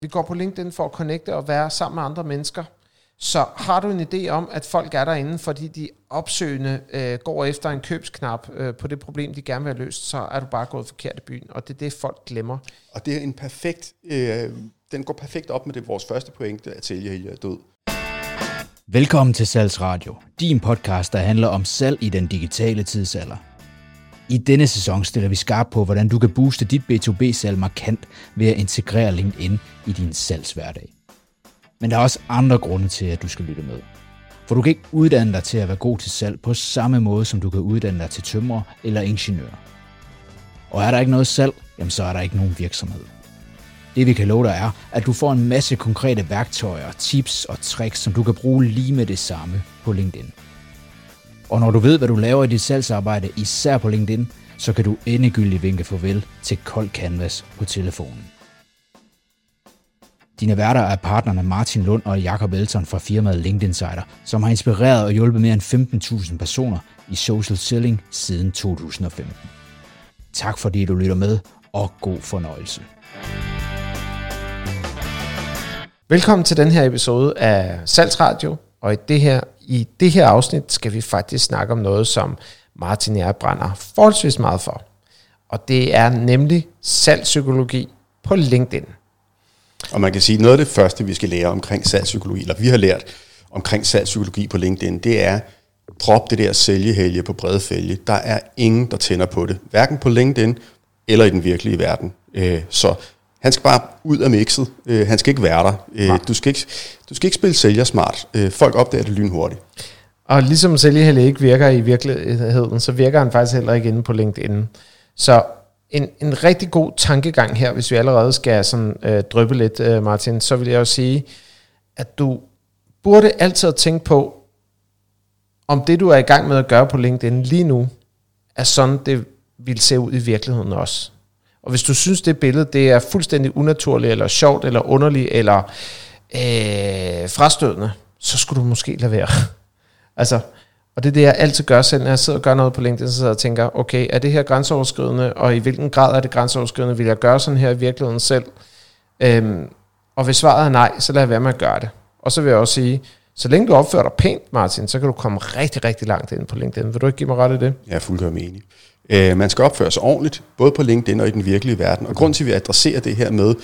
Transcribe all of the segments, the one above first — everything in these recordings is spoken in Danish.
Vi går på LinkedIn for at connecte og være sammen med andre mennesker. Så har du en idé om, at folk er derinde, fordi de opsøgende øh, går efter en købsknap øh, på det problem, de gerne vil have løst, så er du bare gået forkert i byen. Og det er det, folk glemmer. Og det er en perfekt, øh, den går perfekt op med det vores første pointe, at sælge er død. Velkommen til Salgsradio, din podcast, der handler om salg i den digitale tidsalder. I denne sæson stiller vi skarp på, hvordan du kan booste dit B2B-salg markant ved at integrere LinkedIn i din salgshverdag. Men der er også andre grunde til, at du skal lytte med. For du kan ikke uddanne dig til at være god til salg på samme måde, som du kan uddanne dig til tømrer eller ingeniør. Og er der ikke noget salg, jamen så er der ikke nogen virksomhed. Det vi kan love dig er, at du får en masse konkrete værktøjer, tips og tricks, som du kan bruge lige med det samme på LinkedIn. Og når du ved, hvad du laver i dit salgsarbejde, især på LinkedIn, så kan du endegyldigt vinke farvel til kold canvas på telefonen. Dine værter er partnerne Martin Lund og Jakob Elton fra firmaet LinkedIn Insider, som har inspireret og hjulpet mere end 15.000 personer i social selling siden 2015. Tak fordi du lytter med, og god fornøjelse. Velkommen til den her episode af Salgsradio, og i det her, i det her afsnit skal vi faktisk snakke om noget, som Martin og jeg brænder forholdsvis meget for. Og det er nemlig salgspsykologi på LinkedIn. Og man kan sige, at noget af det første, vi skal lære omkring salgspsykologi, eller vi har lært omkring salgspsykologi på LinkedIn, det er, drop det der sælgehælge på brede fælge. Der er ingen, der tænder på det. Hverken på LinkedIn eller i den virkelige verden. Øh, så han skal bare ud af mixet. Øh, han skal ikke være der. Øh, du, skal ikke, du skal ikke spille sælger smart. folk opdager det lynhurtigt. Og ligesom sælgehælge ikke virker i virkeligheden, så virker han faktisk heller ikke inde på LinkedIn. Så en, en rigtig god tankegang her, hvis vi allerede skal sådan, øh, drøbe lidt, øh, Martin, så vil jeg jo sige, at du burde altid tænke på, om det du er i gang med at gøre på LinkedIn lige nu, er sådan, det vil se ud i virkeligheden også. Og hvis du synes, det billede det er fuldstændig unaturligt, eller sjovt, eller underligt, eller øh, frastødende, så skulle du måske lade være. altså, og det er det, jeg altid gør selv, når jeg sidder og gør noget på LinkedIn, så sidder jeg og tænker, okay, er det her grænseoverskridende, og i hvilken grad er det grænseoverskridende? Vil jeg gøre sådan her i virkeligheden selv? Øhm, og hvis svaret er nej, så lad jeg være med at gøre det. Og så vil jeg også sige, så længe du opfører dig pænt, Martin, så kan du komme rigtig, rigtig langt ind på LinkedIn. Vil du ikke give mig ret i det? Jeg er fuldkommen enig. Øh, man skal opføre sig ordentligt, både på LinkedIn og i den virkelige verden. Og grund til, at vi adresserer det her med,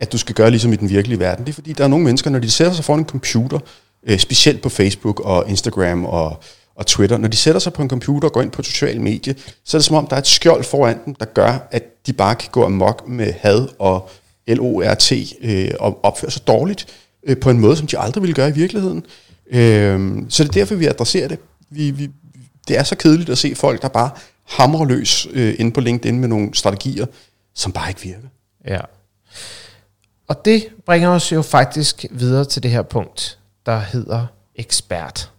at du skal gøre ligesom i den virkelige verden, det er fordi, der er nogle mennesker, når de sætter sig foran en computer, øh, specielt på Facebook og Instagram og og Twitter, når de sætter sig på en computer og går ind på et socialt medie, så er det som om, der er et skjold foran dem, der gør, at de bare kan gå amok med had og LORT øh, og opføre sig dårligt øh, på en måde, som de aldrig ville gøre i virkeligheden. Øh, så det er derfor, vi adresserer det. Vi, vi, det er så kedeligt at se folk, der bare hamrer løs øh, inde på LinkedIn med nogle strategier, som bare ikke virker. Ja. Og det bringer os jo faktisk videre til det her punkt, der hedder ekspert.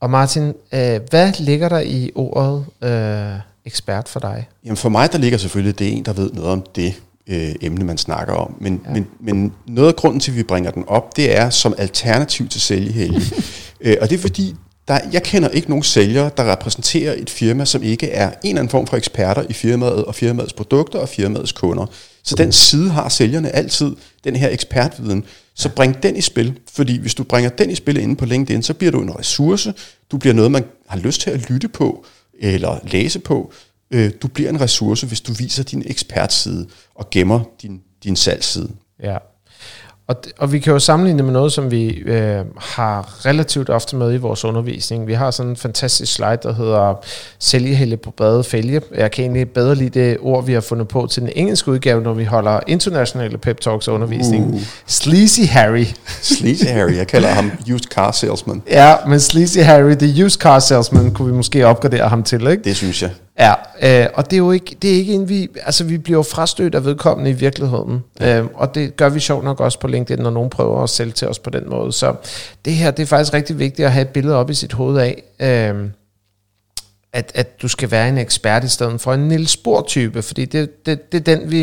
Og Martin, øh, hvad ligger der i ordet øh, ekspert for dig? Jamen for mig, der ligger selvfølgelig, det er en, der ved noget om det øh, emne, man snakker om. Men, ja. men, men noget af grunden til, at vi bringer den op, det er som alternativ til sælgehelge. øh, og det er fordi, der, jeg kender ikke nogen sælgere, der repræsenterer et firma, som ikke er en eller anden form for eksperter i firmaet og firmaets produkter og firmaets kunder. Så den side har sælgerne altid, den her ekspertviden. Så bring den i spil, fordi hvis du bringer den i spil inde på LinkedIn, så bliver du en ressource, du bliver noget, man har lyst til at lytte på eller læse på. Øh, du bliver en ressource, hvis du viser din ekspertside og gemmer din, din salgsside. Ja. Og, og vi kan jo sammenligne det med noget, som vi øh, har relativt ofte med i vores undervisning. Vi har sådan en fantastisk slide, der hedder sælgehælde på brede fælge. Jeg kan egentlig bedre lide det ord, vi har fundet på til den engelske udgave, når vi holder internationale pep talks og undervisning. Uh. Sleazy Harry. Sleazy Harry, jeg kalder ham used car salesman. Ja, men Sleazy Harry, the used car salesman, kunne vi måske opgradere ham til, ikke? Det synes jeg. Ja, øh, og det er jo ikke, det er ikke en, vi, altså vi bliver jo frastødt af vedkommende i virkeligheden, ja. øh, og det gør vi sjovt nok også på LinkedIn, når nogen prøver at sælge til os på den måde. Så det her, det er faktisk rigtig vigtigt at have et billede op i sit hoved af, øh, at, at du skal være en ekspert i stedet for en Niels Bohr-type, fordi det, det, det, er den, vi,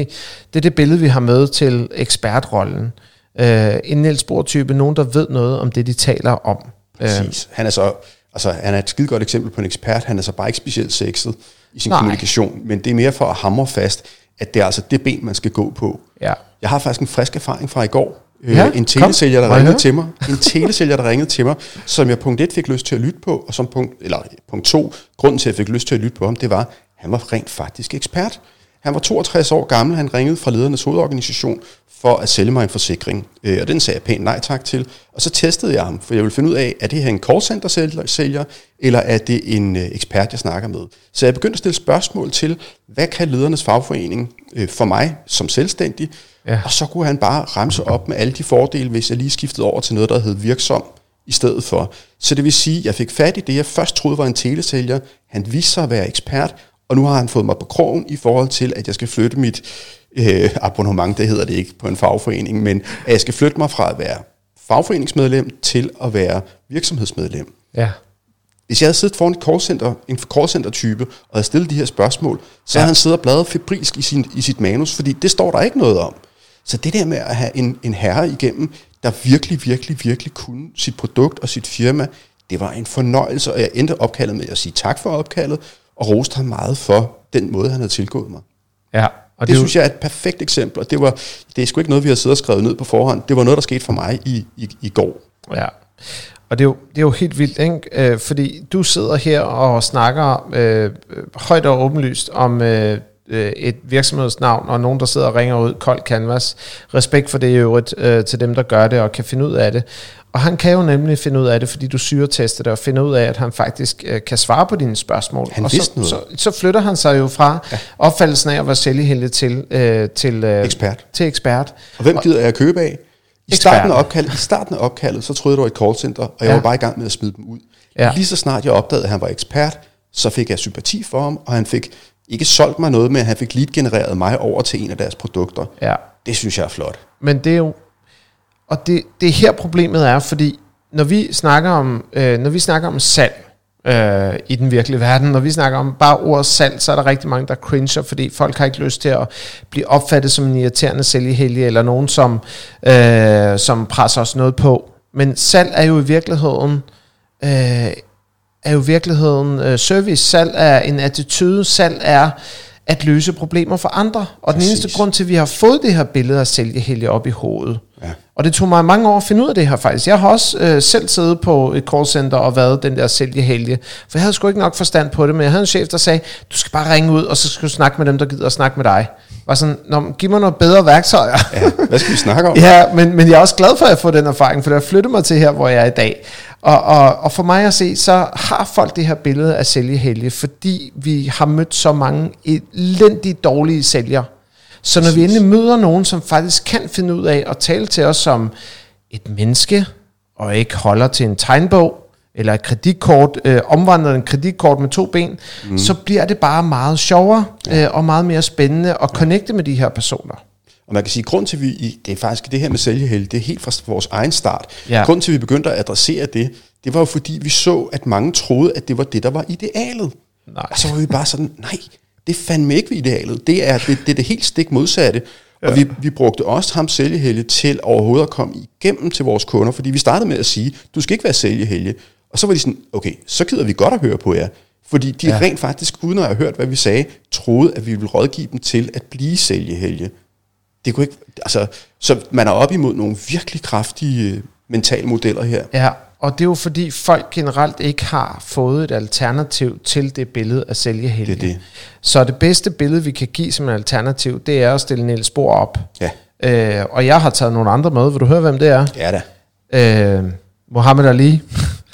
det er det billede, vi har med til ekspertrollen. Øh, en Niels Bohr-type, nogen, der ved noget om det, de taler om. Præcis. Øh, han er så altså, han er et skide godt eksempel på en ekspert. Han er så bare ikke specielt sexet i sin Nej. kommunikation, men det er mere for at hamre fast, at det er altså det ben, man skal gå på. Ja. Jeg har faktisk en frisk erfaring fra i går. Øh, Ja, en telesælger, der ringede til mig. En telesælger, der ringede til mig, som jeg punkt 1 fik lyst til at lytte på, og som punkt, eller punkt 2, grunden til, at jeg fik lyst til at lytte på ham, det var, at han var rent faktisk ekspert. Han var 62 år gammel, han ringede fra ledernes hovedorganisation for at sælge mig en forsikring. Øh, og den sagde jeg pænt nej tak til. Og så testede jeg ham, for jeg ville finde ud af, er det her en callcenter-sælger, eller er det en øh, ekspert, jeg snakker med. Så jeg begyndte at stille spørgsmål til, hvad kan ledernes fagforening øh, for mig som selvstændig? Ja. Og så kunne han bare ramse op med alle de fordele, hvis jeg lige skiftede over til noget, der hed virksom i stedet for. Så det vil sige, at jeg fik fat i det, jeg først troede var en telesælger. Han viste sig at være ekspert, og nu har han fået mig på krogen i forhold til, at jeg skal flytte mit øh, abonnement, det hedder det ikke på en fagforening, men at jeg skal flytte mig fra at være fagforeningsmedlem til at være virksomhedsmedlem. Ja. Hvis jeg havde siddet foran et callcenter, en callcenter-type, og havde stillet de her spørgsmål, så Ja. havde han siddet og bladret febrilsk i, sin, i sit manus, fordi det står der ikke noget om. Så det der med at have en, en herre igennem, der virkelig, virkelig, virkelig kunne sit produkt og sit firma, det var en fornøjelse, og jeg endte opkaldet med at sige tak for opkaldet, og roste ham meget for den måde, han havde tilgået mig. Ja. Og det, det synes jeg er et perfekt eksempel, og det, var, det er sgu ikke noget, vi har siddet og skrevet ned på forhånd. Det var noget, der skete for mig i, i, i går. Ja. Og det er jo, det er jo helt vildt, ikke? Øh, fordi du sidder her og snakker øh, øh, højt og åbenlyst om øh, øh, et virksomhedsnavn, og nogen, der sidder og ringer ud, kold canvas. Respekt for det i øvrigt øh, til dem, der gør det og kan finde ud af det. Og han kan jo nemlig finde ud af det, fordi du syretester det, og finder ud af, at han faktisk øh, kan svare på dine spørgsmål. Han og vidste så, noget. så, så flytter han sig jo fra ja. opfattelsen af at være sælgehældig til, øh, til, øh, Ekspert. til ekspert. Og hvem gider jeg købe af? I starten, af opkaldet, I starten af opkaldet, så troede jeg, det var et callcenter, og jeg Ja. var bare i gang med at smide dem ud. Ja. Lige så snart jeg opdagede, at han var ekspert, så fik jeg sympati for ham, og han fik ikke solgt mig noget, men han fik lead-genereret mig over til en af deres produkter. Ja. Det synes jeg er flot. Men det er jo... Og det, det er her problemet er, fordi når vi snakker om, øh, når vi snakker om salg øh, i den virkelige verden, når vi snakker om bare ordet salg, så er der rigtig mange, der cringer, fordi folk har ikke lyst til at blive opfattet som en irriterende sælgehelge, eller nogen, som, øh, som presser os noget på. Men salg er jo i virkeligheden... Øh, er jo i virkeligheden øh, service. Salg er en attitude. Salg er at løse problemer for andre. Og Præcis. den eneste grund til, at vi har fået det her billede af sælgehelge op i hovedet, Ja. Og det tog mig mange år at finde ud af det her faktisk. Jeg har også øh, selv siddet på et callcenter og været den der sælgehelge, for jeg havde sgu ikke nok forstand på det, men jeg havde en chef, der sagde, du skal bare ringe ud, og så skal du snakke med dem, der gider at snakke med dig. Var sådan, Nå, giv mig noget bedre værktøjer. Ja. Hvad skal vi snakke om? Ja, men, men jeg er også glad for, at jeg får den erfaring, for det har flyttet mig til her, hvor jeg er i dag. Og, og, og for mig at se, så har folk det her billede af sælgehelge, fordi vi har mødt så mange elendigt dårlige sælgere. Så når vi endelig møder nogen, som faktisk kan finde ud af at tale til os som et menneske, og ikke holder til en tegnbog, eller et kreditkort, øh, omvandret en kreditkort med to ben, mm. så bliver det bare meget sjovere øh, og meget mere spændende at connecte med de her personer. Og man kan sige, at grund til, at vi, det er faktisk det her med sælgehælde, det er helt fra vores egen start. Ja. Grund til, at vi begyndte at adressere det, det var jo fordi, vi så, at mange troede, at det var det, der var idealet. Nej. Og så var vi bare sådan, nej, det er fandme ikke idealet. Det er det, det, er det helt stik modsatte. Ja. Og vi, vi brugte også ham sælgehelge til overhovedet at komme igennem til vores kunder, fordi vi startede med at sige, du skal ikke være sælgehelge. Og så var de sådan, okay, så gider vi godt at høre på jer. Fordi de Ja. rent faktisk, uden at have hørt, hvad vi sagde, troede, at vi ville rådgive dem til at blive sælgehelge. Det kunne ikke, altså, så man er op imod nogle virkelig kraftige øh, mentale modeller her. Ja, og det er jo fordi folk generelt ikke har fået et alternativ til det billede af sælgehelge. Det er det. Så det bedste billede, vi kan give som et alternativ, det er at stille Niels Spor op. Ja, Øh, og jeg har taget nogle andre med. Vil du høre, hvem det er? ja da. Øh, Muhammad Ali.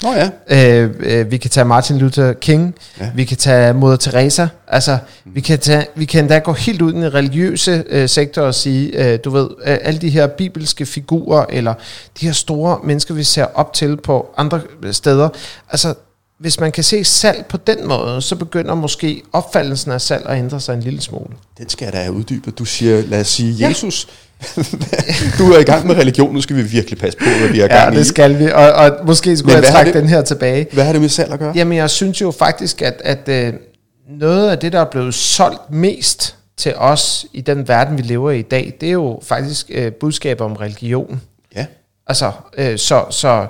Nå ja, Øh, øh, vi kan tage Martin Luther King. Ja. Vi kan tage Moder Teresa. Altså, vi kan, tage, vi kan endda gå helt ud i den religiøse øh, sektor og sige, øh, du ved, øh, alle de her bibelske figurer, eller de her store mennesker, vi ser op til på andre steder. Altså, hvis man kan se salg på den måde, så begynder måske opfattelsen af salg at ændre sig en lille smule. den skal jeg da have uddybet. Du siger, lad os sige, Ja. Du er i gang med religion, nu skal vi virkelig passe på, hvad vi er i Ja, gang i. det skal vi, og, og måske skulle Men jeg trække det- den her tilbage. Hvad har det med salg at gøre? Jamen, jeg synes jo faktisk, at, at øh, noget af det, der er blevet solgt mest til os i den verden, vi lever i i dag, det er jo faktisk øh, budskaber om religion. Ja, Altså, øh, så, så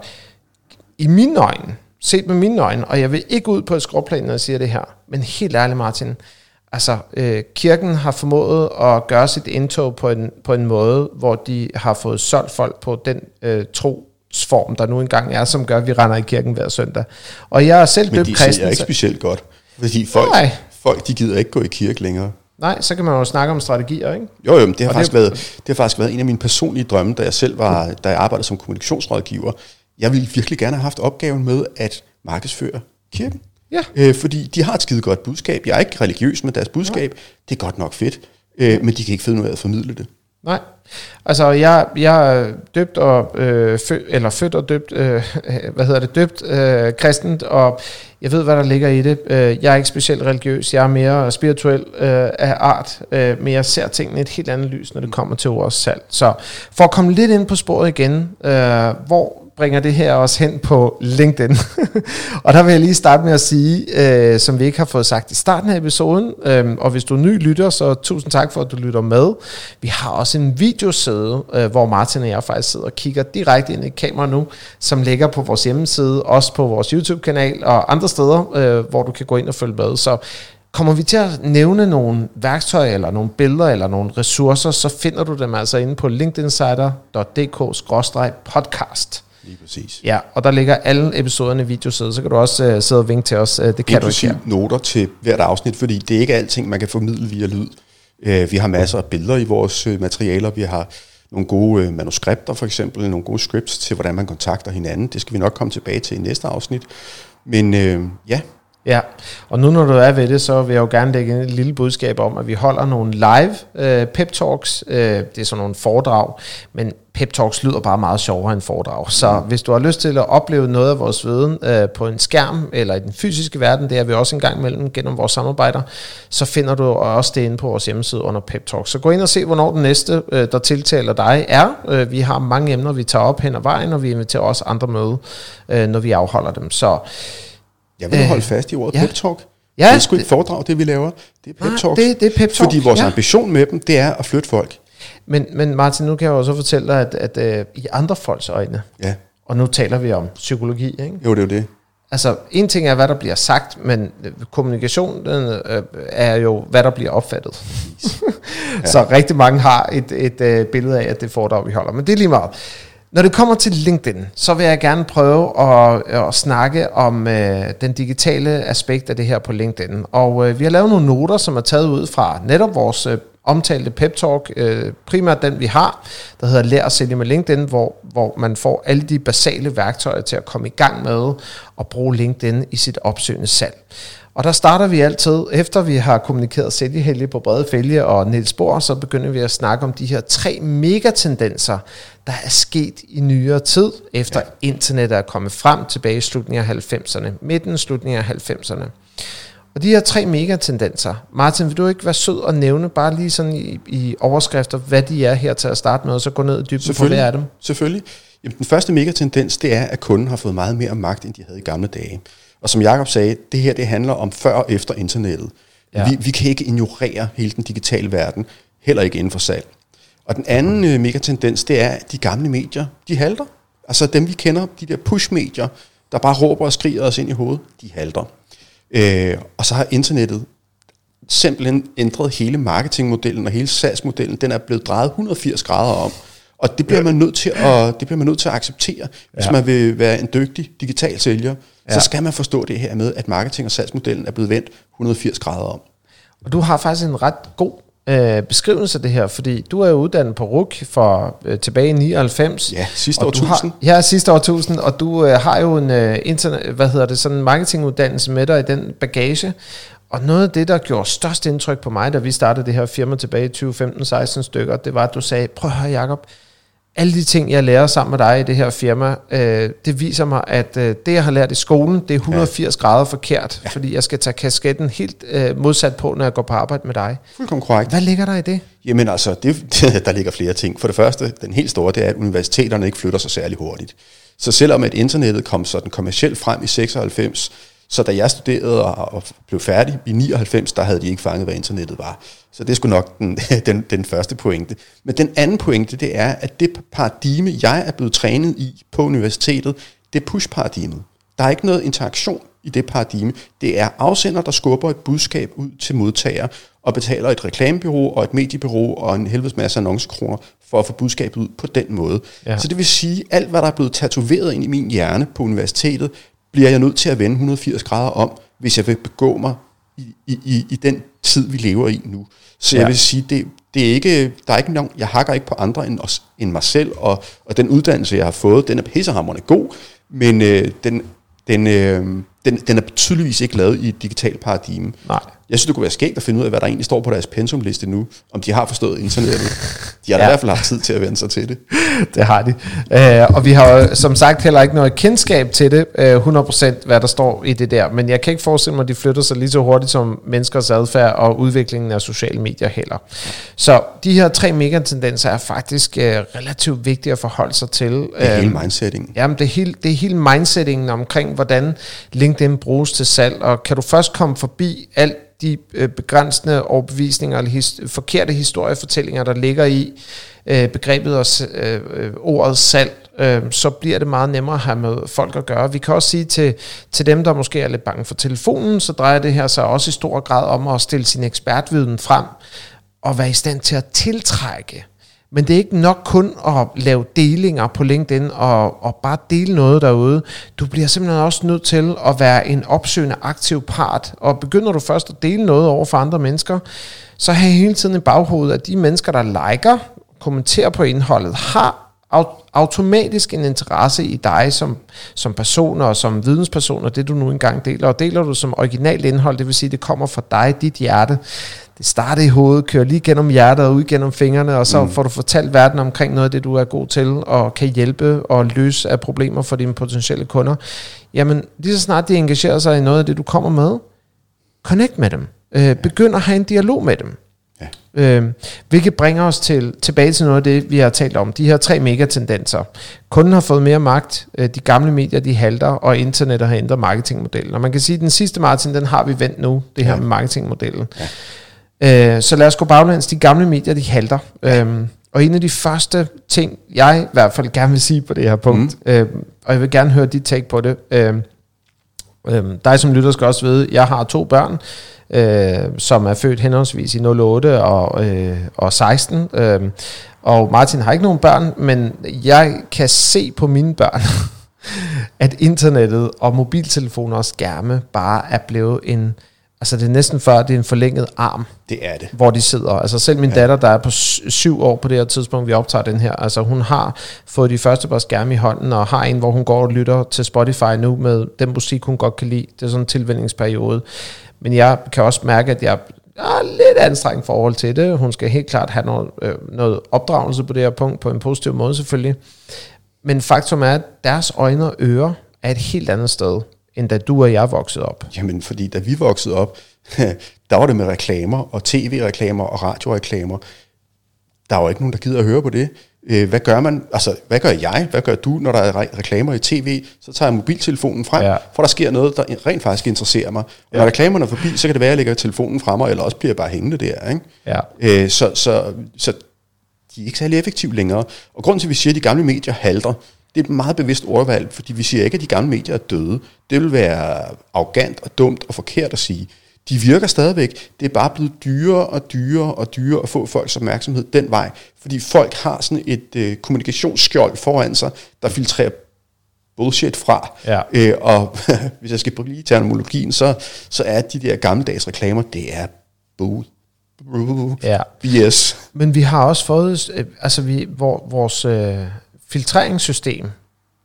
i mine øjne, set med mine øjne, og jeg vil ikke ud på et skråplan, når jeg siger det her, men helt ærligt, Martin, Altså, øh, kirken har formået at gøre sit indtog på en, på en måde, hvor de har fået solgt folk på den øh, trosform, der nu engang er, som gør, at vi render i kirken hver søndag. Og jeg er selv Men døbt de kristen. sælger ikke så- specielt godt. Fordi folk, Nej. folk de gider ikke gå i kirke længere. Nej, så kan man jo snakke om strategier, ikke? Jo, jo, men det har, Og faktisk det- været, det har faktisk været en af mine personlige drømme, da jeg selv var, da jeg arbejdede som kommunikationsrådgiver. Jeg ville virkelig gerne have haft opgaven med at markedsføre kirken. Ja. Øh, fordi de har et skide godt budskab. Jeg er ikke religiøs med deres budskab. Det er godt nok fedt. Øh, men de kan ikke finde ud af at formidle det. Nej. Altså, jeg, jeg er døbt og øh, fø, eller født og døbt, øh, hvad hedder det, døbt øh, kristent, og jeg ved, hvad der ligger i det. Øh, jeg er ikke specielt religiøs, jeg er mere spirituel øh, af art, øh, men jeg ser tingene i et helt andet lys, når det kommer til vores salg. Så for at komme lidt ind på sporet igen, øh, hvor bringer det her også hen på LinkedIn. og der vil jeg lige starte med at sige, øh, som vi ikke har fået sagt i starten af episoden, øh, og hvis du er ny lytter, så tusind tak for, at du lytter med. Vi har også en videoside, øh, hvor Martin og jeg faktisk sidder og kigger direkte ind i kamera nu, som ligger på vores hjemmeside, også på vores YouTube-kanal og andre steder, øh, hvor du kan gå ind og følge med. Så Kommer vi til at nævne nogle værktøjer, eller nogle billeder, eller nogle ressourcer, så finder du dem altså inde på linkedinsider.dk-podcast. Lige præcis. Ja, og der ligger alle episoderne i videoside, så kan du også uh, sidde og vinke til os. Uh, det kan du ikke Inklusiv noter til hvert afsnit, fordi det er ikke alting, man kan formidle via lyd. Øh, vi har masser af billeder i vores øh, materialer. Vi har nogle gode øh, manuskripter, for eksempel, nogle gode scripts til, hvordan man kontakter hinanden. Det skal vi nok komme tilbage til i næste afsnit. Men øh, ja, Ja, og nu når du er ved det, så vil jeg jo gerne lægge et lille budskab om, at vi holder nogle live øh, pep talks. Øh, det er sådan nogle foredrag, men pep talks lyder bare meget sjovere end foredrag. Så hvis du har lyst til at opleve noget af vores viden øh, på en skærm eller i den fysiske verden, det er vi også en gang imellem gennem vores samarbejder, så finder du også det inde på vores hjemmeside under pep talks. Så gå ind og se, hvornår den næste, øh, der tiltaler dig, er. Øh, vi har mange emner, vi tager op hen ad vejen, og vi inviterer også andre med, øh, når vi afholder dem. Så jeg vil Øh, holde fast i ordet ja. pep talk. Ja, det er sgu ikke foredrag, det vi laver. Det er pep Nej, talk. det- det er pep talk, Fordi vores ja. ambition med dem, det er at flytte folk. Men, men Martin, nu kan jeg jo så fortælle dig, at, at øh, i andre folks øjne, Ja, og nu taler vi om psykologi, ikke? jo, det er jo det. Altså, en ting er, hvad der bliver sagt, men øh, kommunikation den, øh, er jo, hvad der bliver opfattet. ja. Så rigtig mange har et, et øh, billede af, at det foredrag, vi holder. Men det er lige meget. Når det kommer til LinkedIn, så vil jeg gerne prøve at, at snakke om øh, den digitale aspekt af det her på LinkedIn. Og øh, vi har lavet nogle noter, som er taget ud fra netop vores øh, omtalte pep talk, øh, primært den vi har, der hedder Lær at sælge med LinkedIn, hvor, hvor man får alle de basale værktøjer til at komme i gang med at bruge LinkedIn i sit opsøgende salg. Og der starter vi altid, efter vi har kommunikeret sælgehelge på brede fælge og Niels Bohr, så begynder vi at snakke om de her tre megatendenser, der er sket i nyere tid, efter ja. internettet er kommet frem tilbage i slutningen af 90'erne, midten slutningen af 90'erne. Og de her tre megatendenser, Martin, vil du ikke være sød og nævne bare lige sådan i, i overskrifter, hvad de er her til at starte med, og så gå ned i dybden på hver af dem? Selvfølgelig. Jamen, den første megatendens, det er, at kunden har fået meget mere magt, end de havde i gamle dage. Og som Jakob sagde, det her det handler om før og efter internettet. Ja. Vi, vi kan ikke ignorere hele den digitale verden, heller ikke inden for salg. Og den anden øh, megatendens, det er, at de gamle medier, de halter. Altså dem, vi kender, de der push-medier, der bare råber og skriger os ind i hovedet, de halter. Øh, og så har internettet simpelthen ændret hele marketingmodellen og hele salgsmodellen. Den er blevet drejet 180 grader om. Og det bliver man nødt til at, det bliver man nødt til at acceptere. Hvis ja. man vil være en dygtig digital sælger, Ja. så skal man forstå det her med, at marketing- og salgsmodellen er blevet vendt 180 grader om. Og du har faktisk en ret god øh, beskrivelse af det her, fordi du er jo uddannet på RUK for øh, tilbage i 99. Ja, sidste årtusind. Har, ja, sidste årtusind, og du øh, har jo en øh, internet, hvad hedder det, sådan en marketinguddannelse med dig i den bagage. Og noget af det, der gjorde størst indtryk på mig, da vi startede det her firma tilbage i 2015-16 stykker, det var, at du sagde, prøv at høre Jacob, alle de ting, jeg lærer sammen med dig i det her firma, øh, det viser mig, at øh, det, jeg har lært i skolen, det er 180 ja. grader forkert, ja. fordi jeg skal tage kasketten helt øh, modsat på, når jeg går på arbejde med dig. Fuldkommen korrekt. Hvad ligger der i det? Jamen altså, det, der ligger flere ting. For det første, den helt store, det er, at universiteterne ikke flytter sig særlig hurtigt. Så selvom at internettet kom sådan kommercielt frem i 96, så da jeg studerede og, og blev færdig i 99, der havde de ikke fanget, hvad internettet var. Så det skulle nok den, den, den første pointe. Men den anden pointe, det er, at det paradigme, jeg er blevet trænet i på universitetet, det er push-paradigmet. Der er ikke noget interaktion i det paradigme. Det er afsender, der skubber et budskab ud til modtager og betaler et reklamebyrå og et mediebyrå og en helvedes masse annoncekroner for at få budskabet ud på den måde. Ja. Så det vil sige, at alt hvad der er blevet tatoveret ind i min hjerne på universitetet, bliver jeg nødt til at vende 180 grader om, hvis jeg vil begå mig i, i, i den tid, vi lever i nu. Så ja. jeg vil sige, det, det er ikke, der er ikke nogen, jeg hakker ikke på andre end, os, end mig selv, og, og den uddannelse, jeg har fået, den er pissehammerende god, men øh, den, den, øh, den, den er tydeligvis ikke lavet i et digitalt paradigme. Nej. Jeg synes, det kunne være skægt at finde ud af, hvad der egentlig står på deres pensumliste nu, om de har forstået internettet. De har ja. i hvert fald haft tid til at vende sig til det. Det har de. Uh, og vi har jo som sagt heller ikke noget kendskab til det, uh, 100% hvad der står i det der. Men jeg kan ikke forestille mig, at de flytter sig lige så hurtigt som menneskers adfærd og udviklingen af sociale medier heller. Så de her tre megatendenser er faktisk uh, relativt vigtige at forholde sig til. Det er hele mindsettingen. Jamen, det er hele, det er hele mindsettingen omkring, hvordan LinkedIn bruges til salg. Og kan du først komme forbi alt de øh, begrænsende overbevisninger eller his, forkerte historiefortællinger, der ligger i øh, begrebet og øh, øh, ordet salg, øh, så bliver det meget nemmere at have med folk at gøre. Vi kan også sige til, til dem, der måske er lidt bange for telefonen, så drejer det her sig også i stor grad om at stille sin ekspertviden frem og være i stand til at tiltrække men det er ikke nok kun at lave delinger på LinkedIn og, og bare dele noget derude. Du bliver simpelthen også nødt til at være en opsøgende aktiv part. Og begynder du først at dele noget over for andre mennesker, så har hele tiden i baghovedet, at de mennesker, der liker, kommenterer på indholdet, har automatisk en interesse i dig som, som person og som vidensperson, og det du nu engang deler. Og deler du som originalt indhold, det vil sige, det kommer fra dig, dit hjerte, det starter i hovedet, kører lige gennem hjertet og ud gennem fingrene, og så mm. får du fortalt verden omkring noget af det, du er god til, og kan hjælpe og løse af problemer for dine potentielle kunder. Jamen, lige så snart de engagerer sig i noget af det, du kommer med, connect med dem. Øh, begynd at have en dialog med dem. Ja. Øh, hvilket bringer os til, tilbage til noget af det, vi har talt om. De her tre megatendenser. Kunden har fået mere magt, øh, de gamle medier de halter, og internet har ændret marketingmodellen. Og man kan sige, at den sidste Martin, den har vi vendt nu, det her ja. med marketingmodellen. Ja. Øh, så lad os gå baglæns. De gamle medier, de halter. Øhm, og en af de første ting, jeg i hvert fald gerne vil sige på det her punkt, mm. øh, og jeg vil gerne høre dit take på det. Øh, øh, dig som lytter skal også vide, jeg har to børn, øh, som er født henholdsvis i 08 og, øh, og 16. Øh, og Martin har ikke nogen børn, men jeg kan se på mine børn, at internettet og mobiltelefoner og skærme bare er blevet en Altså det er næsten før, det er en forlænget arm. Det er det. Hvor de sidder. Altså selv min ja. datter, der er på syv år på det her tidspunkt, vi optager den her, altså hun har fået de første par skærme i hånden, og har en, hvor hun går og lytter til Spotify nu med den musik, hun godt kan lide. Det er sådan en tilvændingsperiode. Men jeg kan også mærke, at jeg er lidt anstrengt forhold til det. Hun skal helt klart have noget, øh, noget opdragelse på det her punkt, på en positiv måde selvfølgelig. Men faktum er, at deres øjne og ører er et helt andet sted end da du og jeg voksede op? Jamen, fordi da vi voksede op, der var det med reklamer, og tv-reklamer og radioreklamer. Der var ikke nogen, der gider at høre på det. Øh, hvad gør man? Altså, hvad gør jeg? Hvad gør du, når der er reklamer i tv? Så tager jeg mobiltelefonen frem, ja. for der sker noget, der rent faktisk interesserer mig. Og ja. når reklamerne er forbi, så kan det være, at jeg lægger telefonen frem, eller også bliver jeg bare hængende der. Ikke? Ja. Øh, så, så, så de er ikke særlig effektive længere. Og grunden til, at vi siger, at de gamle medier halter, det er et meget bevidst ordvalg, fordi vi siger ikke, at de gamle medier er døde. Det vil være arrogant og dumt og forkert at sige. De virker stadigvæk. Det er bare blevet dyrere og dyrere og dyrere at få folks opmærksomhed den vej, fordi folk har sådan et øh, kommunikationsskjold foran sig, der filtrerer bullshit fra. Ja. Øh, og hvis jeg skal bruge terminologien, så, så er de der gammeldags reklamer, det er bull. Ja. BS. Men vi har også fået, øh, altså vi, hvor, vores øh, filtreringssystem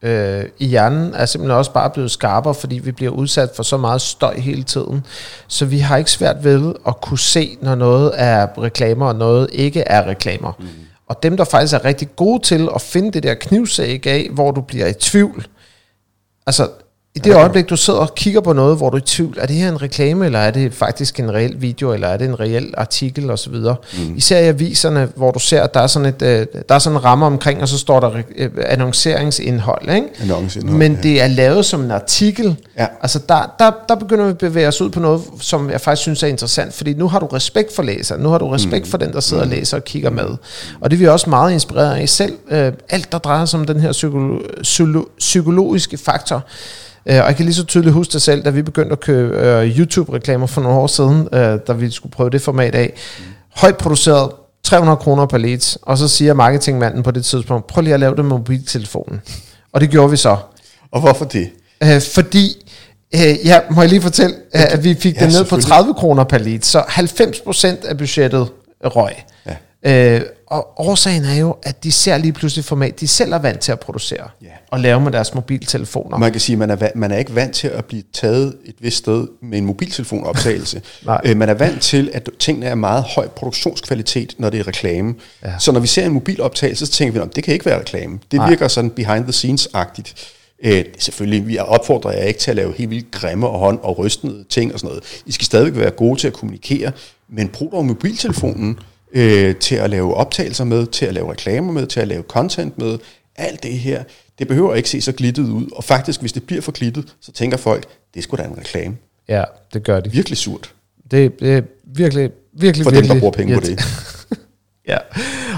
øh, i hjernen er simpelthen også bare blevet skarpere, fordi vi bliver udsat for så meget støj hele tiden. Så vi har ikke svært ved at kunne se, når noget er reklamer, og noget ikke er reklamer. Mm. Og dem, der faktisk er rigtig gode til at finde det der knivsæg af, hvor du bliver i tvivl, altså i det øjeblik, du sidder og kigger på noget, hvor du er i tvivl, er det her en reklame, eller er det faktisk en reel video, eller er det en reel artikel osv. Mm. Især i aviserne, hvor du ser, at der er sådan, et, øh, der er sådan en ramme omkring, og så står der øh, annonceringsindhold. Ikke? Annoncindhold, Men ja. det er lavet som en artikel. Ja. Altså der, der, der begynder vi at bevæge os ud på noget, som jeg faktisk synes er interessant, fordi nu har du respekt for læseren, nu har du respekt mm. for den, der sidder mm. og læser og kigger med. Og det er vi også meget inspireret af selv. Øh, alt, der drejer sig om den her psykolo- psykologiske faktor, Øh, og jeg kan lige så tydeligt huske det selv, da vi begyndte at købe øh, YouTube-reklamer for nogle år siden, øh, da vi skulle prøve det format af. Højt produceret, 300 kroner per lead, og så siger marketingmanden på det tidspunkt, prøv lige at lave det med mobiltelefonen. Og det gjorde vi så. Og hvorfor det? Øh, fordi, øh, ja, må jeg lige fortælle, øh, at vi fik Ja, det ned på selvfølgelig. 30 kroner per lead, så 90% af budgettet røg. Ja. Øh, og årsagen er jo, at de ser lige pludselig format, de selv er vant til at producere Ja. og lave med deres mobiltelefoner. Man kan sige, at man er, man er ikke vant til at blive taget et vist sted med en mobiltelefonoptagelse. Øh, man er vant til, at tingene er meget høj produktionskvalitet, når det er reklame. Ja. Så når vi ser en mobiloptagelse, så tænker vi, at det kan ikke være reklame. Det Nej. virker sådan behind the scenes-agtigt. Øh, selvfølgelig, vi opfordrer jer ikke til at lave helt vildt grimme og hånd og rystende ting og sådan noget. I skal stadigvæk være gode til at kommunikere, men brug dog mobiltelefonen øh, til at lave optagelser med, til at lave reklamer med, til at lave content med. Alt det her, det behøver ikke se så glittet ud. Og faktisk, hvis det bliver for glittet, så tænker folk, det sgu da en reklame. Ja, det gør de. Virkelig surt. Det, det er virkelig, virkelig, For dem, virkelig der bruger penge på det. Ja,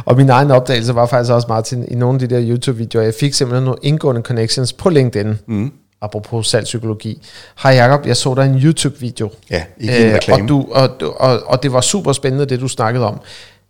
og min egen opdagelse var faktisk også, Martin, i nogle af de der YouTube-videoer, jeg fik simpelthen nogle indgående connections på LinkedIn, mm. Apropos salgspsykologi. Hej Jacob, jeg så dig en YouTube-video. Ja, ikke en reklame. og, du, og, og, og det var super spændende, det du snakkede om.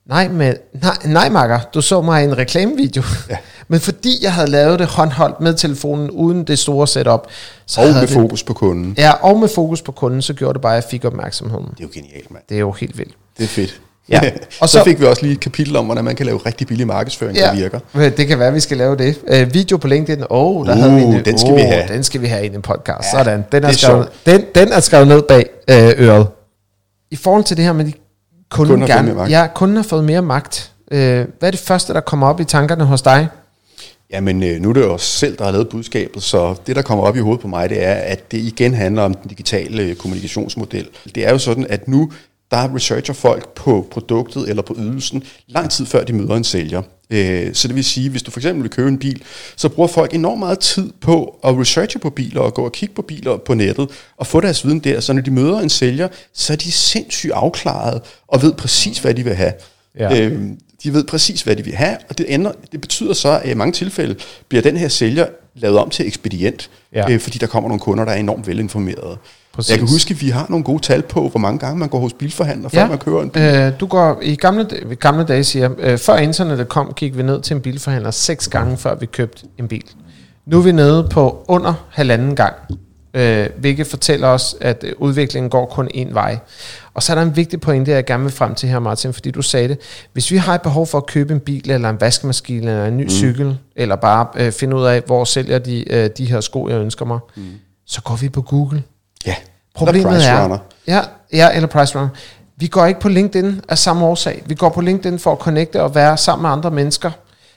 Nej, men, nej, nej Marker, du så mig en reklamevideo. Ja. Men fordi jeg havde lavet det håndholdt med telefonen, uden det store setup, så Og havde med det, fokus på kunden. Ja, og med fokus på kunden, så gjorde det bare, at jeg fik opmærksomheden. Det er jo genialt, mand. Det er jo helt vildt. Det er fedt. Ja. og så, så- fik vi også lige et kapitel om, hvordan man kan lave rigtig billig markedsføring, der virker. Ja, det kan være, at vi skal lave det. Uh, video på LinkedIn, åh, oh, der Uh, havde vi en, den skal vi åh, have. Den skal vi have i en podcast. Ja, Ja, Sådan, den er, er skrevet, den, den er skrevet ned bag øh, øret. I forhold til det her med, de kunden, Kunden gerne. Ja, kunden har fået mere magt. Uh, hvad er det første, der kommer op i tankerne hos dig? Jamen, øh, nu er det jo os selv, der har lavet budskabet, så det, der kommer op i hovedet på mig, det er, at det igen handler om den digitale øh, kommunikationsmodel. Det er jo sådan, at nu, der researcher folk på produktet eller på ydelsen lang tid før de møder en sælger. Øh, Så det vil sige, hvis du for eksempel vil købe en bil, så bruger folk enormt meget tid på at researche på biler og gå og kigge på biler på nettet og få deres viden der. Så når de møder en sælger, så er de sindssygt afklaret og ved præcis, hvad de vil have. Ja. Øh, de ved præcis, hvad de vil have, og det, ender, det betyder så, at i mange tilfælde bliver den her sælger lavet om til ekspedient, ja. øh, fordi der kommer nogle kunder, der er enormt velinformerede. Præcis. Jeg kan huske, at vi har nogle gode tal på, hvor mange gange man går hos bilforhandler, før man køber en bil. øh, du går i gamle, gamle dage, siger øh, før internettet kom, gik vi ned til en bilforhandler seks gange, før vi købte en bil. Nu er vi nede på under halvanden gang, øh, hvilket fortæller os, at øh, udviklingen går kun én vej. Og så er der en vigtig pointe, jeg gerne vil frem til her, Martin, fordi du sagde det. Hvis vi har et behov for at købe en bil, eller en vaskemaskine, eller en ny mm. cykel, eller bare øh, finde ud af, hvor sælger de øh, de her sko, jeg ønsker mig, mm. så går vi på Google. Ja, Problemet Price er, Runner. ja, ja, eller Price Runner. Vi går ikke på LinkedIn af samme årsag. Vi går på LinkedIn for at connecte og være sammen med andre mennesker.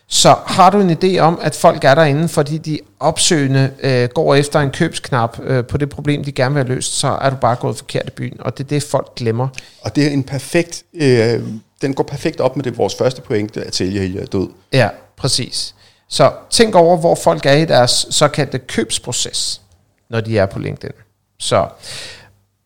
Så har du en idé om, at folk er derinde, fordi de opsøgende øh, går efter en købsknap øh, på det problem, de gerne vil have løst, så er du bare gået forkert i byen. Og det er det, folk glemmer. Og det er en perfekt, øh, den går perfekt op med det vores første pointe, at sælgerhelge er død. Ja, præcis. Så tænk over, hvor folk er i deres såkaldte købsproces, når de er på LinkedIn. Så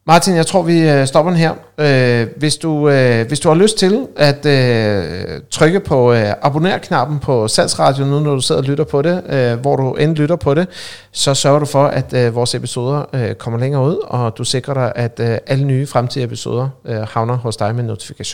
Martin, jeg tror, vi øh, stopper den her. Øh, hvis, du, øh, hvis du har lyst til at øh, trykke på øh, abonner-knappen på Salgsradio, nu når du sidder og lytter på det, øh, hvor du end lytter på det, så sørger du for, at øh, vores episoder øh, kommer længere ud, og du sikrer dig, at øh, alle nye fremtidige episoder øh, havner hos dig med notifikation.